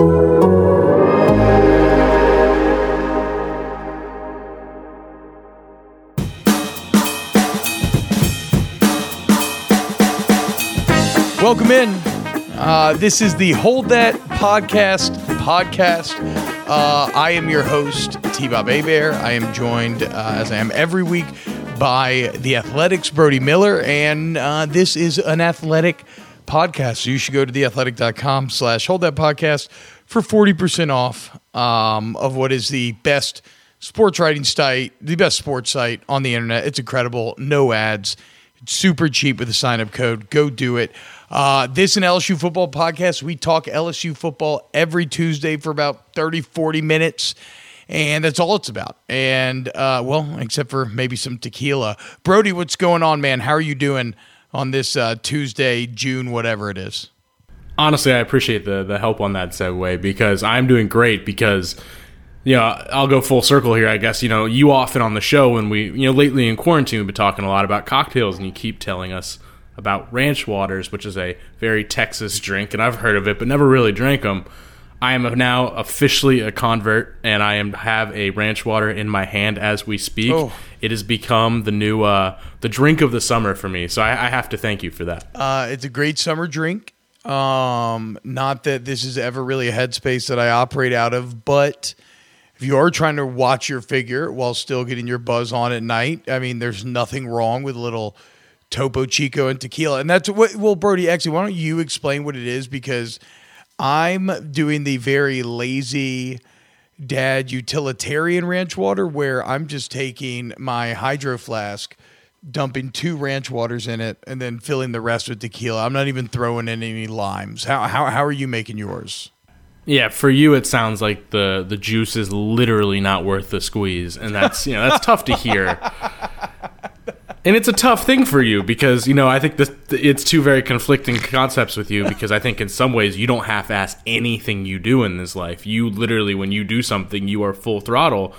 Welcome in. Uh, this is the Hold That Podcast podcast. Uh, I am your host, T Bob Hebert. I am joined, uh, as I am every week, by the Athletics, Brody Miller, and uh, this is an athletic podcast. So you should go to theathletic.com slash hold that podcast for 40% off um, of what is the best sports writing site, the best sports site on the internet. It's incredible. No ads. It's super cheap with a sign up code. Go do it. Uh, this and LSU football podcast. We talk LSU football every Tuesday for about 30, 40 minutes. And that's all it's about. And, uh, well, except for maybe some tequila. Brody, what's going on, man? How are you doing on this uh, Tuesday, June, whatever it is? Honestly, I appreciate the, the help on that segue because I'm doing great because you know, I'll go full circle here. I guess you know you often on the show when we you know lately in quarantine we've been talking a lot about cocktails, and you keep telling us about ranch waters, which is a very Texas drink, and I've heard of it but never really drank them. I am now officially a convert, and I am have a ranch water in my hand as we speak. Oh. It has become the new uh, the drink of the summer for me. So I, I have to thank you for that. Uh, it's a great summer drink. Um, not that this is ever really a headspace that I operate out of, but if you are trying to watch your figure while still getting your buzz on at night, I mean, there's nothing wrong with a little Topo Chico and tequila. And that's what, well, Brody, actually, why don't you explain what it is? Because I'm doing the very lazy dad utilitarian ranch water where I'm just taking my hydro flask, dumping two ranch waters in it, and then filling the rest with tequila. I'm not even throwing in any limes. How, how, how are you making yours? Yeah, for you it sounds like the the juice is literally not worth the squeeze, and that's you know that's tough to hear. And it's a tough thing for you because you know I think this it's two very conflicting concepts with you because I think in some ways you don't half-ass anything you do in this life. You literally when you do something you are full throttle.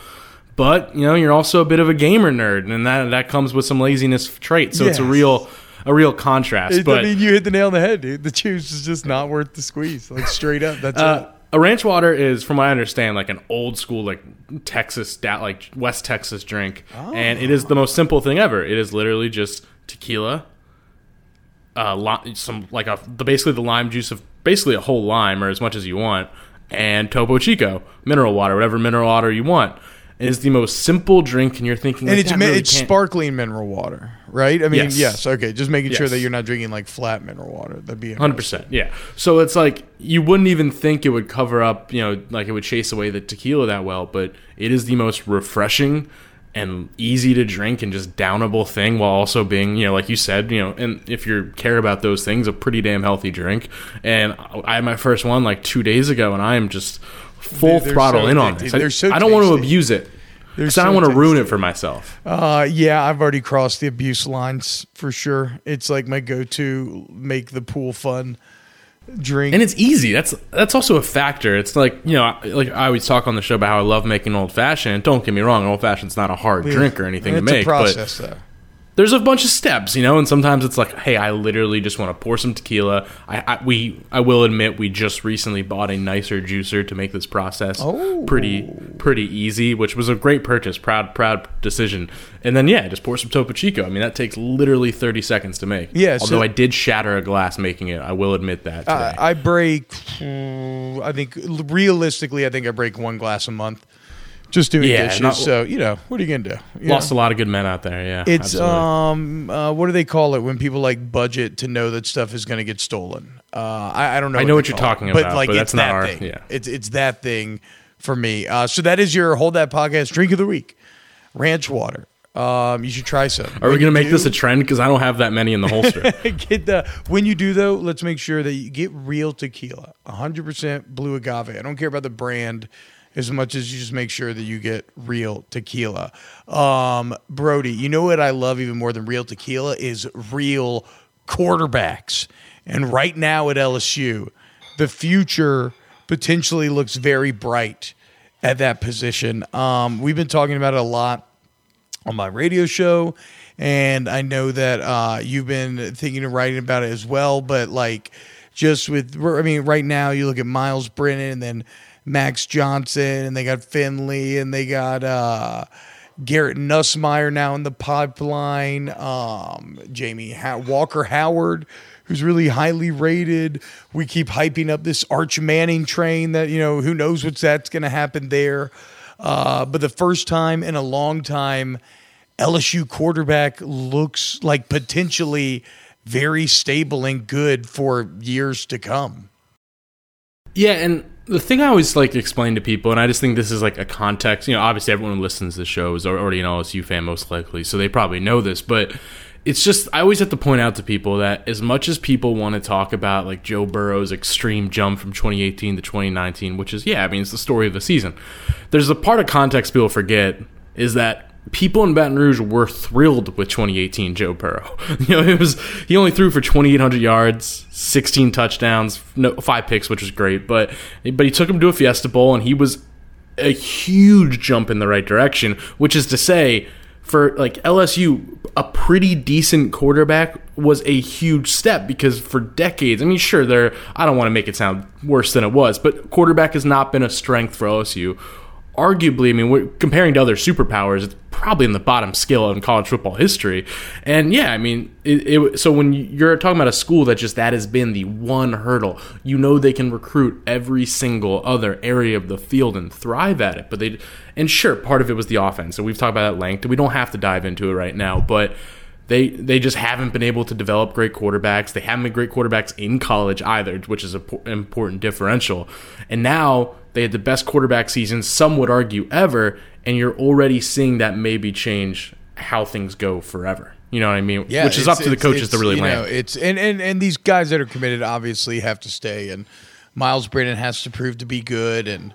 But you know you're also a bit of a gamer nerd, and that that comes with some laziness traits. So it's a real a real contrast. It- but I mean, you hit the nail on the head, dude. The juice is just not worth the squeeze. Like straight up. That's Uh, a ranch water is, from what I understand, like an old school, like Texas, like West Texas drink, and it is the most simple thing ever. It is literally just tequila, uh, li- some like a the basically the lime juice of basically a whole lime or as much as you want, and Topo Chico mineral water, whatever mineral water you want. It is the most simple drink, and you're thinking, and like, it's really it's sparkling mineral water, right? I mean, yes. Yes. okay. Just making sure that you're not drinking like flat mineral water. That'd be Hundred percent, yeah. So it's like you wouldn't even think it would cover up, you know, like it would chase away the tequila that well, but it is the most refreshing and easy to drink and just downable thing while also being, you know, like you said, you know, and if you care about those things, a pretty damn healthy drink. And I had my first one like two days ago, and I am just full They're throttle so in on addictive. this. I, so I don't want to abuse it. They're 'cause I don't want to ruin it for myself. Uh, yeah, I've already crossed the abuse lines for sure. It's like my go-to make the pool fun drink. and it's easy. That's that's also a factor. It's like you know, like I always talk on the show about how I love making old fashioned. Don't get me wrong, old fashioned's not a hard drink or anything it's to make, a process, though. There's a bunch of steps, you know. And sometimes it's like, hey, I literally just want to pour some tequila. I, I we I will admit we just recently bought a nicer juicer to make this process Oh. pretty pretty easy, which was a great purchase. Proud proud decision. And then yeah, just pour some Topo Chico. I mean, that takes literally 30 seconds to make. Yeah, so- Although I did shatter a glass making it, I will admit that. I, break. I think realistically, I think I break one glass a month, just doing Yeah, dishes. not- so you know, what are you gonna do? You Lost know? a lot of good men out there. Yeah, It's absolutely. um, uh, what do they call it when people like budget to know that stuff is going to get stolen? Uh, I, I don't know. I know what you're call it, talking but about, like but it's that's not that our- thing. yeah. It's it's that thing for me. Uh, so that is your hold that podcast drink of the week, ranch water. Um, you should try some. Are we gonna make this a trend? Because I don't have that many in the holster. get the when you do though let's make sure that you get real tequila 100% blue agave i don't care about the brand as much as you just make sure that you get real tequila. Um brody you know what i love even more than real tequila is real quarterbacks. And right now at lsu the future potentially looks very bright at that position. Um we've been talking about it a lot on my radio show and i know that uh, you've been thinking of writing about it as well but like just with I mean, right now you look at Miles Brennan and then Max Johnson and they got Finley and they got uh Garrett Nussmeier now in the pipeline. Um, Jamie ha- Walker Howard, who's really highly rated. We keep hyping up this Arch Manning train that, you know, who knows what's that's going to happen there. Uh, but the first time in a long time, LSU quarterback looks like potentially very stable and good for years to come. Yeah, and the thing I always like explain to people, and I just think this is like a context. You know, obviously everyone who listens to the show is already an LSU fan, most likely, so they probably know this. But it's just I always have to point out to people that as much as people want to talk about like Joe Burrow's extreme jump from 2018 to 2019, which is yeah, I mean it's the story of the season. There's a part of context people forget is that people in Baton Rouge were thrilled with 2018 Joe Burrow. You know, it was he only threw for 2,800 yards, 16 touchdowns, no five picks, which was great. But but he took him to a Fiesta Bowl, and he was a huge jump in the right direction. Which is to say, for like LSU, a pretty decent quarterback was a huge step because for decades, I mean, sure, there. I don't want to make it sound worse than it was, but quarterback has not been a strength for LSU arguably, I mean, we're comparing to other superpowers. It's probably in the bottom scale in college football history. And yeah, I mean, it, it, so when you're talking about a school that just that has been the one hurdle, you know they can recruit every single other area of the field and thrive at it. But they, and sure, part of it was the offense, and we've talked about that length. We don't have to dive into it right now, but. They, they just haven't been able to develop great quarterbacks. They haven't been great quarterbacks in college either, which is an important differential. And now they had the best quarterback season, some would argue, ever, and you're already seeing that maybe change how things go forever. You know what I mean? Yeah, Which is up to the coaches to really land. Know, it's and, and and these guys that are committed obviously have to stay, and Miles Brennan has to prove to be good, and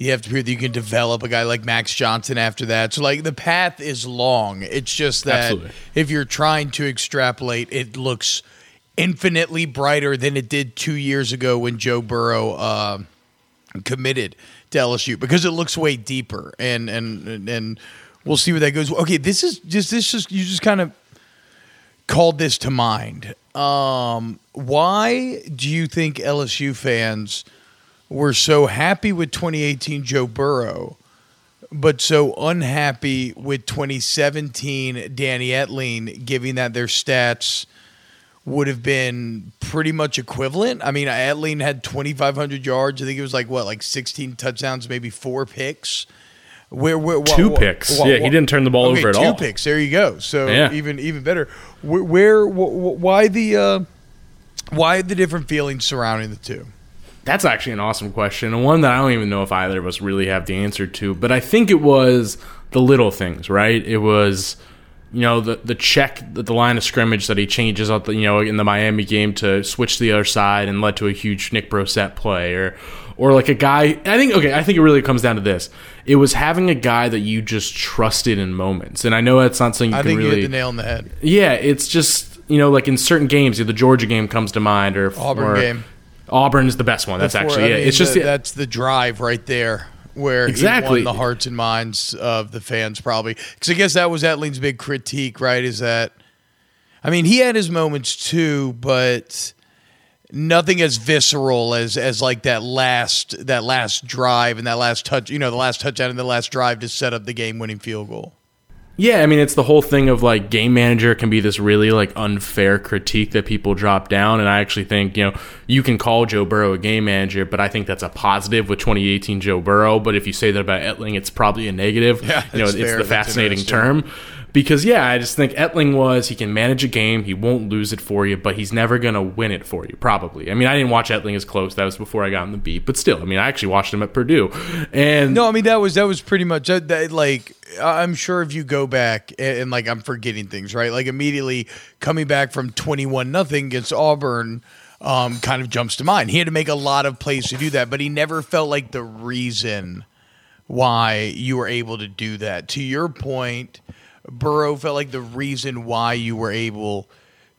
you have to prove that you can develop a guy like Max Johnson after that. So like the path is long. It's just that Absolutely. if you're trying to extrapolate, it looks infinitely brighter than it did two years ago when Joe Burrow. Uh, committed to LSU because it looks way deeper and and and we'll see where that goes. Okay, this is just this just you just kind of called this to mind. Um, why do you think LSU fans were so happy with 2018 Joe Burrow, but so unhappy with 2017 Danny Etling, giving that their stats would have been pretty much equivalent. I mean, Etling had 2,500 yards. I think it was like what, like 16 touchdowns, maybe four picks. Where, where two picks? yeah, he didn't turn the ball okay, over at two all. Two picks. There you go. So yeah. even even better. Where, where why the uh, why the different feelings surrounding the two? That's actually an awesome question, and one that I don't even know if either of us really have the answer to. But I think it was the little things, right? It was you know the the check the, the line of scrimmage that he changes out the you know in the Miami game to switch to the other side and led to a huge Nick Brossette play or or like a guy I think okay I think it really comes down to this it was having a guy that you just trusted in moments and I know that's not something you I can think really you hit the nail on the head yeah it's just you know like in certain games the Georgia game comes to mind or Auburn or, game Auburn's the best one that's Before, actually I mean, It's just the, that's the drive right there where exactly. the hearts and minds of the fans, probably. Because I guess that was Etling's big critique, right? Is that, I mean, he had his moments too, but nothing as visceral as as like that last that last drive and that last touch, you know, the last touchdown and the last drive to set up the game winning field goal. Yeah, I mean it's the whole thing of like game manager can be this really like unfair critique that people drop down and I actually think, you know, you can call Joe Burrow a game manager, but I think that's a positive with 2018 Joe Burrow, but if you say that about Etling, it's probably a negative. Yeah, you know, it's fair. the fascinating term because yeah, I just think Etling was he can manage a game, he won't lose it for you, but he's never gonna win it for you. Probably. I mean, I didn't watch Etling as close. That was before I got on the beat, but still, I mean, I actually watched him at Purdue, and no, I mean that was that was pretty much that, that like I'm sure if you go back and, and like I'm forgetting things right, like immediately coming back from 21 nothing against Auburn. Um, kind of jumps to mind. He had to make a lot of plays to do that, but he never felt like the reason why you were able to do that. To your point, Burrow felt like the reason why you were able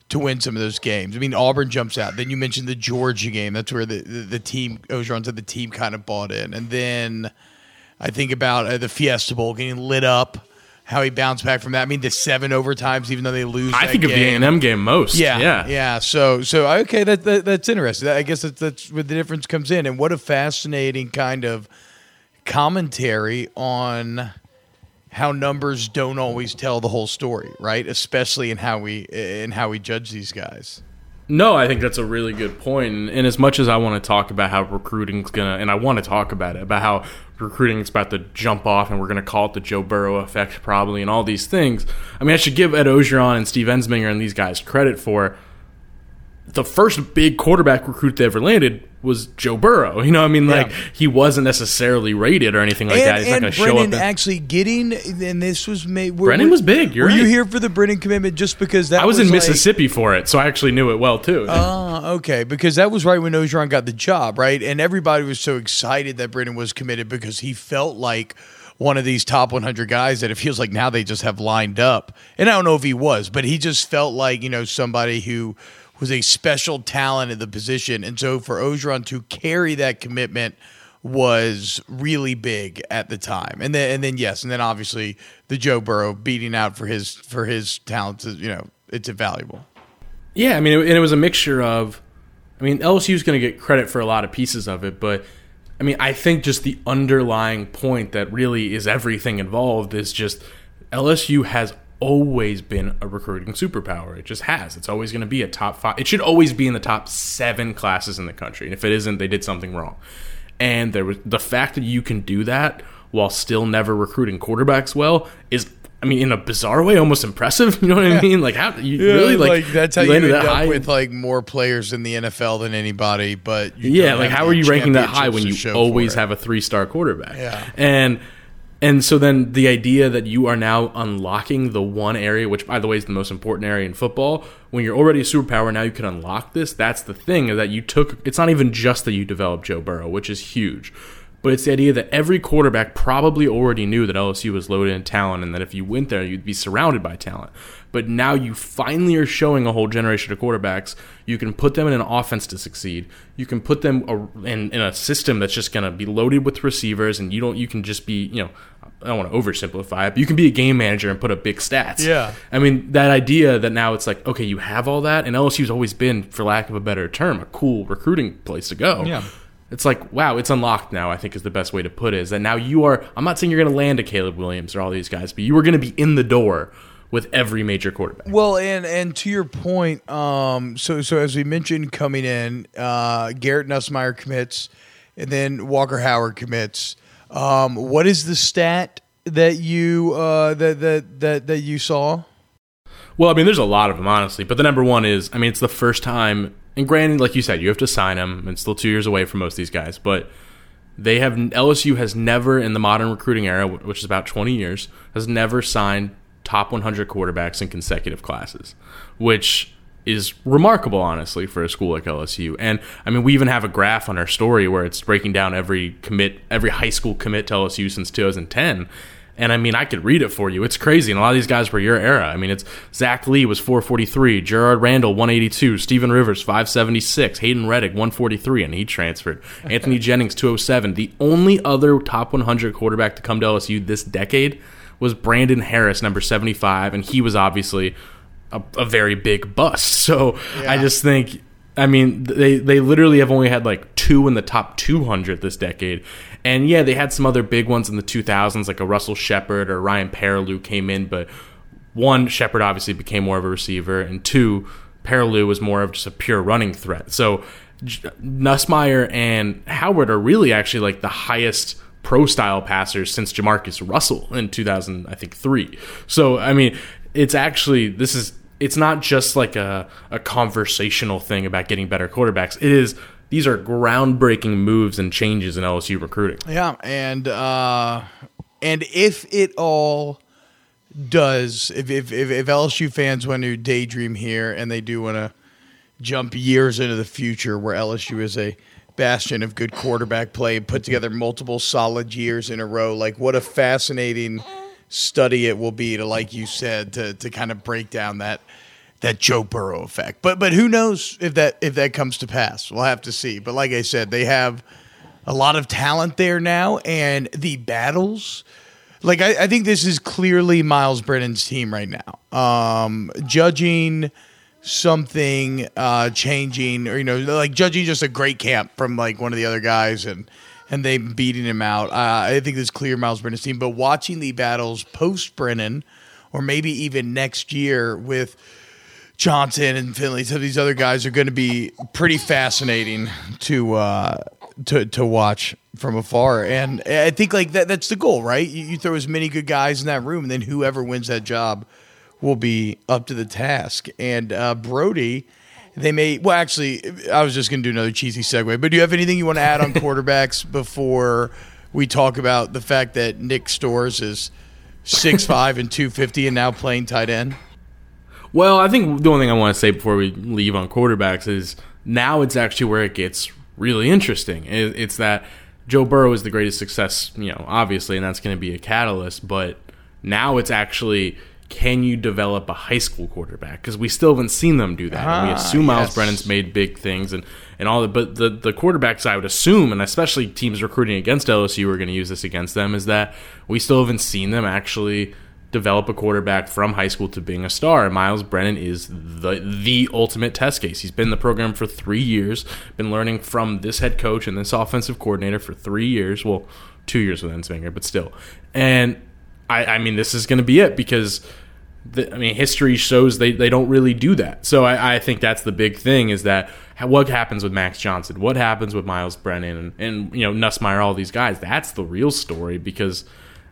to win some of those games. I mean, Auburn jumps out. Then you mentioned the Georgia game. That's where the the, the team Orgeron said the team kind of bought in, and then I think about uh, the Fiesta Bowl getting lit up how he bounced back from that. I mean, the seven overtimes, even though they lose. I think of the A and M game most. Yeah, yeah, yeah. So, so okay, that, that that's interesting. I guess that's, that's where the difference comes in, and what a fascinating kind of commentary on how numbers don't always tell the whole story, right? Especially in how we in how we judge these guys. No, I think that's a really good point. And, as much as I want to talk about how recruiting's gonna, and I want to talk about it, about how recruiting's about to jump off, and we're gonna call it the Joe Burrow effect, probably, and all these things. I mean, I should give Ed Orgeron and Steve Ensminger and these guys credit for the first big quarterback recruit they ever landed was Joe Burrow. You know, what I mean, like Yeah. he wasn't necessarily rated or anything like that. and He's not and going to show up. in- actually getting, and this was made. Were, Brennan were- was big, you're were you here for the Brennan commitment just because that I was, in like- Mississippi for it, so I actually knew it well too. Ah, okay, because that was right when Orgeron got the job, right? And everybody was so excited that Brennan was committed because he felt like one of these top 100 guys that it feels like now they just have lined up. And I don't know if he was, but he just felt like, you know, somebody who was a special talent at the position. And so for Orgeron to carry that commitment was really big at the time. And then and then yes, and then obviously the Joe Burrow beating out for his for his talents you know, it's invaluable. Yeah, I mean, it, and it was a mixture of. I mean, LSU's going to get credit for a lot of pieces of it, but I mean, I think just the underlying point that really is everything involved is just LSU has always been a recruiting superpower. It just has. It's always going to be a top five. It should always be in the top seven classes in the country. And if it isn't, they did something wrong. And there was the fact that you can do that while still never recruiting quarterbacks well is. I mean, in a bizarre way, almost impressive. You know what I mean? Like, how you really like, that's how you, end that up high? with like more players in the NFL than anybody. But yeah, like how are you ranking that high when you always have a three star quarterback? Yeah. and and so then the idea that you are now unlocking the one area, which by the way is the most important area in football, when you're already a superpower, now you can unlock this. That's the thing that you took. It's not even just that you developed Joe Burrow, which is huge. But it's the idea that every quarterback probably already knew that LSU was loaded in talent and that if you went there, you'd be surrounded by talent. But now you finally are showing a whole generation of quarterbacks. You can put them in an offense to succeed. You can put them in, in a system that's just going to be loaded with receivers, and you don't. You can just be, you know, I don't want to oversimplify it, but you can be a game manager and put up big stats. Yeah. I mean, that idea that now it's like, okay, you have all that, and LSU's always been, for lack of a better term, a cool recruiting place to go. Yeah. It's like, wow, it's unlocked now, I think is the best way to put it. Is that now you are, I'm not saying you're going to land a Caleb Williams or all these guys, but you are going to be in the door with every major quarterback. Well, and and to your point, um, so so as we mentioned coming in, uh, Garrett Nussmeier commits, and then Walker Howard commits. Um, what is the stat that you uh, that that that that you saw? Well, I mean, there's a lot of them, honestly. But the number one is, I mean, it's the first time. And granted, like you said, you have to sign them. It's still two years away from most of these guys, but they have LSU has never in the modern recruiting era, which is about 20 years, has never signed top 100 quarterbacks in consecutive classes, which is remarkable, honestly, for a school like LSU. And I mean, we even have a graph on our story where it's breaking down every commit, every high school commit to LSU since 2010. And I mean, I could read it for you. It's crazy. And a lot of these guys were your era. I mean, it's Zach Lee was 443, Jerrard Randall 182, Stephen Rivers 576, Hayden Rettig 143, and he transferred. Anthony Jennings 207. The only other top 100 quarterback to come to LSU this decade was Brandon Harris, number 75, and he was obviously a, a very big bust. So I just think, I mean, they they literally have only had like two in the top 200 this decade, and yeah, they had some other big ones in the 2000s, like a Russell Shepard or Ryan Perrilloux came in, but one Shepard obviously became more of a receiver, and two Perrilloux was more of just a pure running threat. So Nussmeier and Howard are really actually like the highest pro style passers since Jamarcus Russell in 2000, I think three. So I mean, it's actually this is it's not just like a a conversational thing about getting better quarterbacks. It is these are groundbreaking moves and changes in LSU recruiting. Yeah, and uh, and if it all does, if if if, if LSU fans want to daydream here and they do want to jump years into the future, where LSU is a bastion of good quarterback play put together multiple solid years in a row, like what a fascinating study it will be to, like you said, to to kind of break down that that Joe Burrow effect. But but who knows if that if that comes to pass? We'll have to see. But like I said, they have a lot of talent there now, and the battles, like I, I think this is clearly Miles Brennan's team right now. Um, judging something uh, changing, or you know, like judging just a great camp from like one of the other guys, and and they beating him out. Uh, I think this clear Miles Brennan's team. But watching the battles post Brennan, or maybe even next year with Johnson and Finley, some of these other guys are going to be pretty fascinating to uh, to to watch from afar. And I think like that that's the goal, right? You, you throw as many good guys in that room, and then whoever wins that job will be up to the task. And uh, Brody, they may. Well, actually, I was just going to do another cheesy segue. But do you have anything you want to add on quarterbacks before we talk about the fact that Nick Storz is six five and two fifty and now playing tight end? Well, I think the only thing I want to say before we leave on quarterbacks is now it's actually where it gets really interesting. It's that Joe Burrow is the greatest success, you know, obviously, and that's going to be a catalyst. But now it's actually can you develop a high school quarterback? Because we still haven't seen them do that. Ah, we assume Miles yes. Brennan's made big things and, and all that, but the the quarterbacks I would assume, and especially teams recruiting against LSU are going to use this against them, is that we still haven't seen them actually develop a quarterback from high school to being a star. Miles Brennan is the the ultimate test case. He's been in the program for three years, been learning from this head coach and this offensive coordinator for three years. Well, two years with Ensminger, but still. And I, I mean, this is going to be it because. The, I mean, history shows they, they don't really do that. So I, I think that's the big thing is that what happens with Max Johnson, what happens with Miles Brennan, and, and you know Nussmeier, all these guys. That's the real story because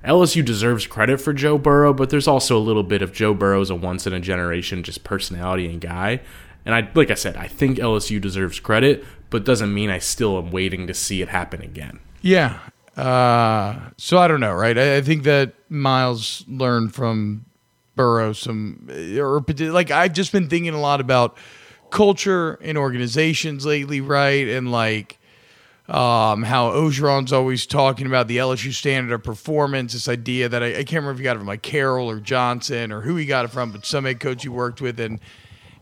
LSU deserves credit for Joe Burrow, but there's also a little bit of Joe Burrow's a once in a generation just personality and guy. And I like I said, I think LSU deserves credit, but doesn't mean I still am waiting to see it happen again. Yeah. Uh, so I don't know, right? I, I think that Miles learned from Burrow some, or like I've just been thinking a lot about culture in organizations lately, right? And like um, how Orgeron's always talking about the LSU standard of performance, this idea that I, I, can't remember if he got it from like Carroll or Johnson or who he got it from, but some head coach he worked with, and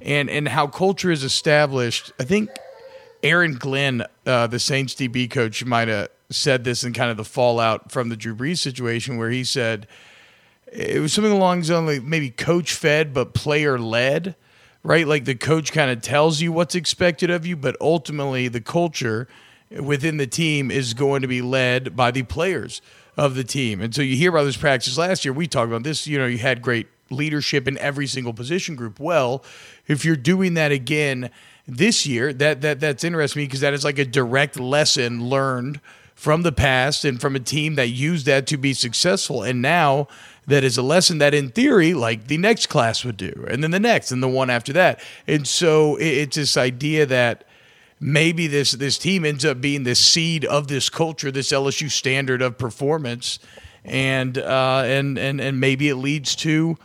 and and how culture is established. I think Aaron Glenn, uh, the Saints DB coach, might have said this in kind of the fallout from the Drew Brees situation, where he said it was something along the lines like maybe coach fed but player led, right? Like the coach kind of tells you what's expected of you, but ultimately the culture within the team is going to be led by the players of the team. And so you hear about this practice last year. We talked about this. You know, you had great leadership in every single position group. Well, if you're doing that again this year, that that that's interesting because that is like a direct lesson learned from the past and from a team that used that to be successful. And now that is a lesson that in theory like the next class would do and then the next and the one after that and so it's this idea that maybe this this team ends up being the seed of this culture, this LSU standard of performance, and uh, and and and maybe it leads to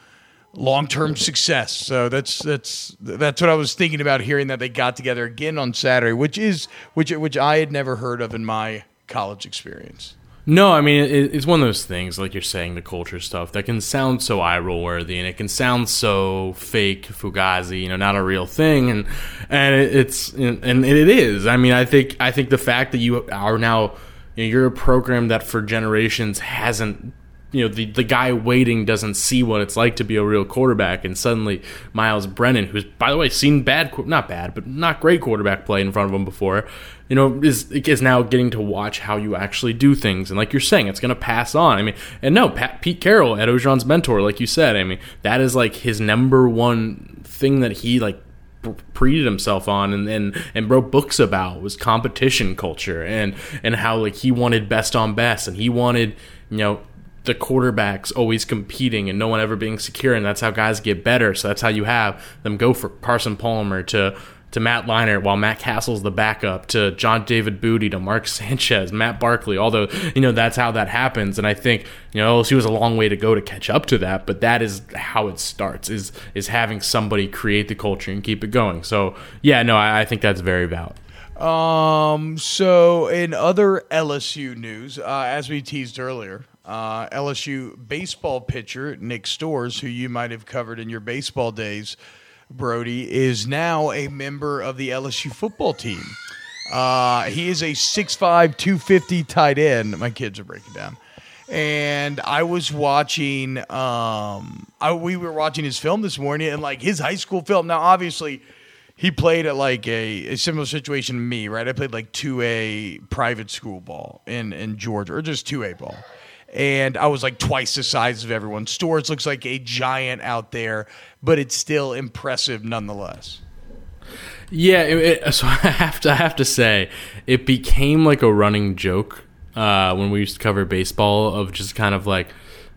long term success. So that's that's that's what I was thinking about hearing that they got together again on Saturday, which is which which I had never heard of in my college experience. No, I mean it, it's one of those things, like you're saying, the culture stuff that can sound so eye roll worthy, and it can sound so fake, fugazi, you know, not a real thing, and and it, it's and it is. I mean, I think I think the fact that you are now, you know, you're a program that for generations hasn't you know the, the guy waiting doesn't see what it's like to be a real quarterback and suddenly miles brennan who's by the way seen bad not bad but not great quarterback play in front of him before you know is is now getting to watch how you actually do things and like you're saying it's going to pass on i mean and no Pat, pete carroll ed orgeron's mentor like you said i mean that is like his number one thing that he like prided himself on and, and and wrote books about was competition culture and and how like he wanted best on best and he wanted you know the quarterbacks always competing and no one ever being secure, and that's how guys get better. So that's how you have them go for Carson Palmer to to Matt Leinart while Matt Cassel's the backup to John David Booty to Mark Sanchez, Matt Barkley. Although you know that's how that happens, and I think you know LSU was a long way to go to catch up to that, but that is how it starts is is having somebody create the culture and keep it going. So yeah, no, I, I think that's very valid. Um. So in other LSU news, uh, as we teased earlier, uh, LSU baseball pitcher Nick Storz, who you might have covered in your baseball days, Brody, is now a member of the LSU football team. Uh, he is a 6'5", 250 tight end. My kids are breaking down. and I was watching. Um, I, we were watching his film this morning, and like his high school film. Now, obviously, he played at like a, a similar situation to me, right? I played like two A private school ball in in Georgia, or just two A ball. And I was like twice the size of everyone. Storz looks like a giant out there, but it's still impressive nonetheless. Yeah, it, it, so I have to I have to say, it became like a running joke uh, when we used to cover baseball of just kind of like,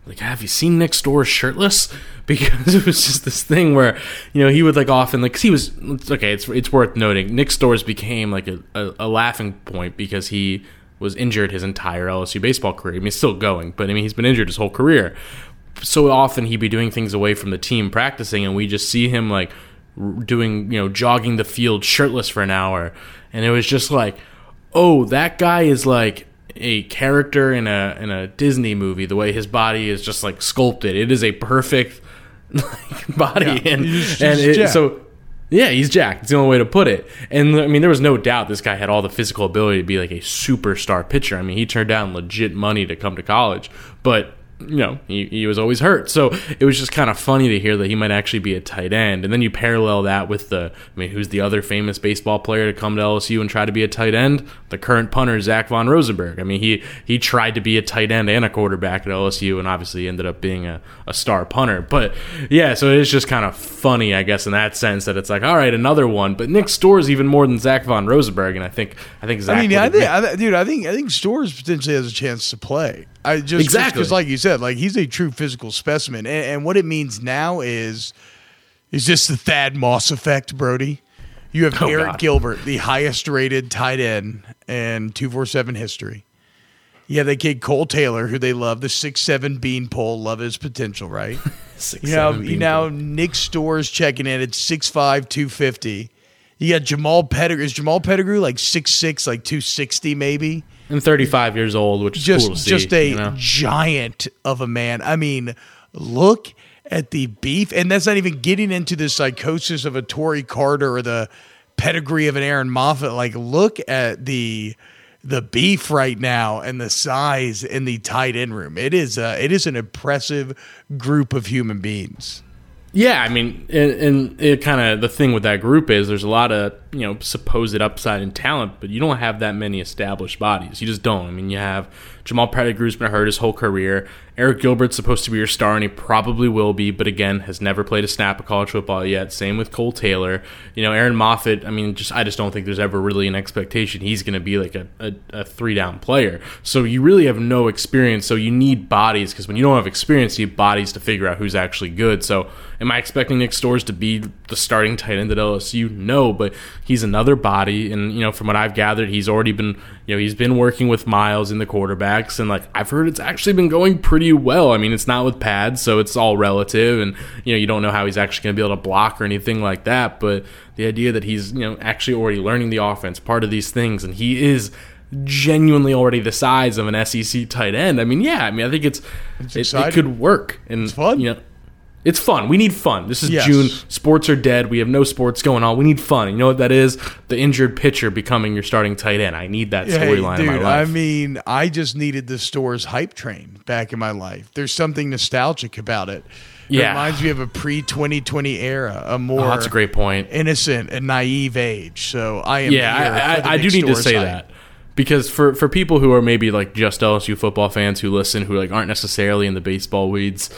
like have you seen Nick Storz shirtless? Because it was just this thing where you know he would like often like cause he was okay. It's it's worth noting Nick Storz became like a, a, a laughing point because he was injured his entire LSU baseball career. I mean, he's still going, but I mean, he's been injured his whole career. So often he'd be doing things away from the team practicing, and we just see him like doing, you know, jogging the field shirtless for an hour. And it was just like, oh, that guy is like a character in a in a Disney movie. The way his body is just like sculpted, it is a perfect like, body, Yeah, and and it, so yeah, he's jacked. It's the only way to put it. And I mean, there was no doubt this guy had all the physical ability to be like a superstar pitcher. I mean, he turned down legit money to come to college, but you know, he, he was always hurt. So it was just kind of funny to hear that he might actually be a tight end. And then you parallel that with the, I mean, who's the other famous baseball player to come to LSU and try to be a tight end? The current punter, Zach Von Rosenberg. I mean, he, he tried to be a tight end and a quarterback at LSU and obviously ended up being a, a star punter. But yeah, so it's just kind of funny, I guess, in that sense that it's like, all right, another one. But Nick Storz even more than Zach Von Rosenberg. And I think, I think Zach. I mean, I think, I, dude, I think, I think Storz potentially has a chance to play. I just Exactly. because, like you said, like he's a true physical specimen, and, and what it means now is, is just the Thad Moss effect, Brody. You have Oh, Arik God. Gilbert, the highest rated tight end in two four seven history. Yeah, they kid Cole Taylor, who they love, the six seven beanpole, love his potential, right? Six, You know, you know, Nick Storz checking in at 6'5", 250. You got Jamal Pettigrew. Is Jamal Pettigrew like 6'6", like 260 maybe? and 35 years old, which is Just cool to see. just a you know? giant of a man. I mean, look at the beef. And that's not even getting into the psychosis of a Tory Carter or the pedigree of an Aaron Moffitt. Like, look at the the beef right now and the size in the tight end room. It is uh, it is an impressive group of human beings. Yeah, I mean, and, it kind of the thing with that group is there's a lot of you know supposed upside and talent, but you don't have that many established bodies. You just don't. I mean, you have Jamal Pettigrew's been hurt his whole career. Arik Gilbert's supposed to be your star, and he probably will be, but again, has never played a snap of college football yet. Same with Cole Taylor. You know, Aaron Moffitt. I mean, just I just don't think there's ever really an expectation he's going to be like a, a, a three down player. So you really have no experience. So you need bodies because when you don't have experience, you need bodies to figure out who's actually good. So am I expecting Nick Storz to be the starting tight end at LSU? No, but he's another body, and you know, from what I've gathered, he's already been you know he's been working with Miles in the and like I've heard it's actually been going pretty well. I mean, it's not with pads, so it's all relative, and you know you don't know how he's actually going to be able to block or anything like that. But the idea that he's you know actually already learning the offense, part of these things, and he is genuinely already the size of an SEC tight end. I mean, yeah, I mean, I think it's, it, it could work, and It's fun. You know, it's fun. We need fun. This is Yes. June. Sports are dead. We have no sports going on. We need fun. You know what that is? The injured pitcher becoming your starting tight end. I need that Hey, storyline in my life. I mean, I just needed the Storz hype train back in my life. There's something nostalgic about it. It Yeah. reminds me of a pre 2020 era, a more oh, that's a great point. innocent and naive age. So I am. Yeah, I, I, I do need to say hype. that because for for people who are maybe like just LSU football fans who listen who like aren't necessarily in the baseball weeds.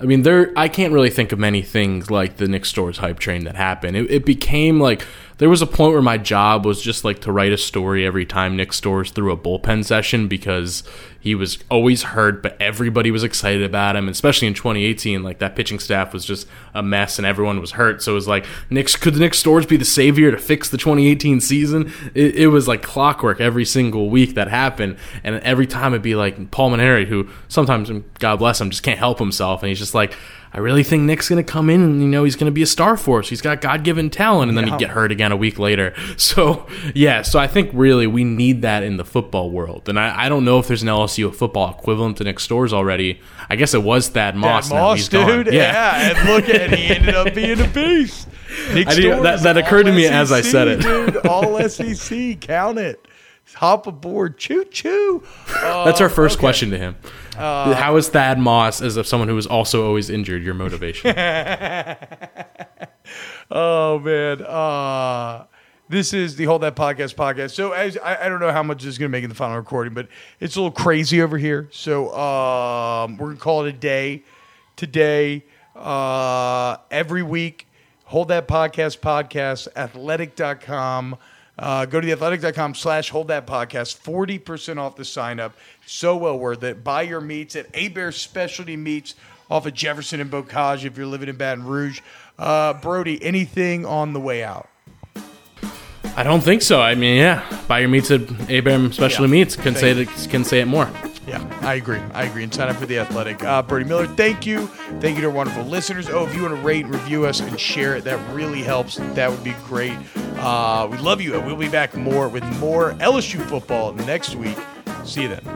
I mean, there. I can't really think of many things like the Nick Storz hype train that happened. It, it became like there was a point where my job was just like to write a story every time Nick Storz threw a bullpen session because he was always hurt, but everybody was excited about him. Especially in 2018, like that pitching staff was just a mess and everyone was hurt. So it was like, Nick, could the Nick Storz be the savior to fix the 2018 season? It, it was like clockwork every single week that happened, and every time it'd be like Paul Mainieri, who sometimes, God bless him, just can't help himself, and he's just like. I really think Nick's going to come in and you know he's going to be a star for us. He's got God given talent, and then Yeah. he'd get hurt again a week later. So yeah, so I think really we need that in the football world, and I, I don't know if there's an LSU football equivalent to Nick Storz already. I guess it was Thad Moss. Now Moss, dude. Yeah. and look at he ended up being a beast. Nick that- that occurred to me as I said it. Dude, all SEC, count it. Hop aboard, choo choo. That's our first question to him. How is Thad Moss, as of someone who was also always injured, your motivation? Oh man. Uh this is the Hold That Podcast podcast. So as I, I don't know how much this is gonna make in the final recording, but it's a little crazy over here. So um we're gonna call it a day today. Uh every week. Hold that podcast podcast, athletic.com. Uh, go to the athletic.com slash hold that podcast. 40% off the sign up. So well worth it. Buy your meats at Hebert Specialty Meats off of Jefferson and Bocage if you're living in Baton Rouge. Uh, Brody, anything on the way out? I don't think so. I mean, yeah, buy your meats at Abraham Specialty Yeah. Meats. Can say it, can say it more. Yeah, I agree. I agree. And sign up for the Athletic. Uh, Brody Miller, thank you. Thank you to our wonderful listeners. Oh, if you want to rate review us and share it, that really helps. That would be great. Uh, we love you. And we'll be back more with more LSU football next week. See you then.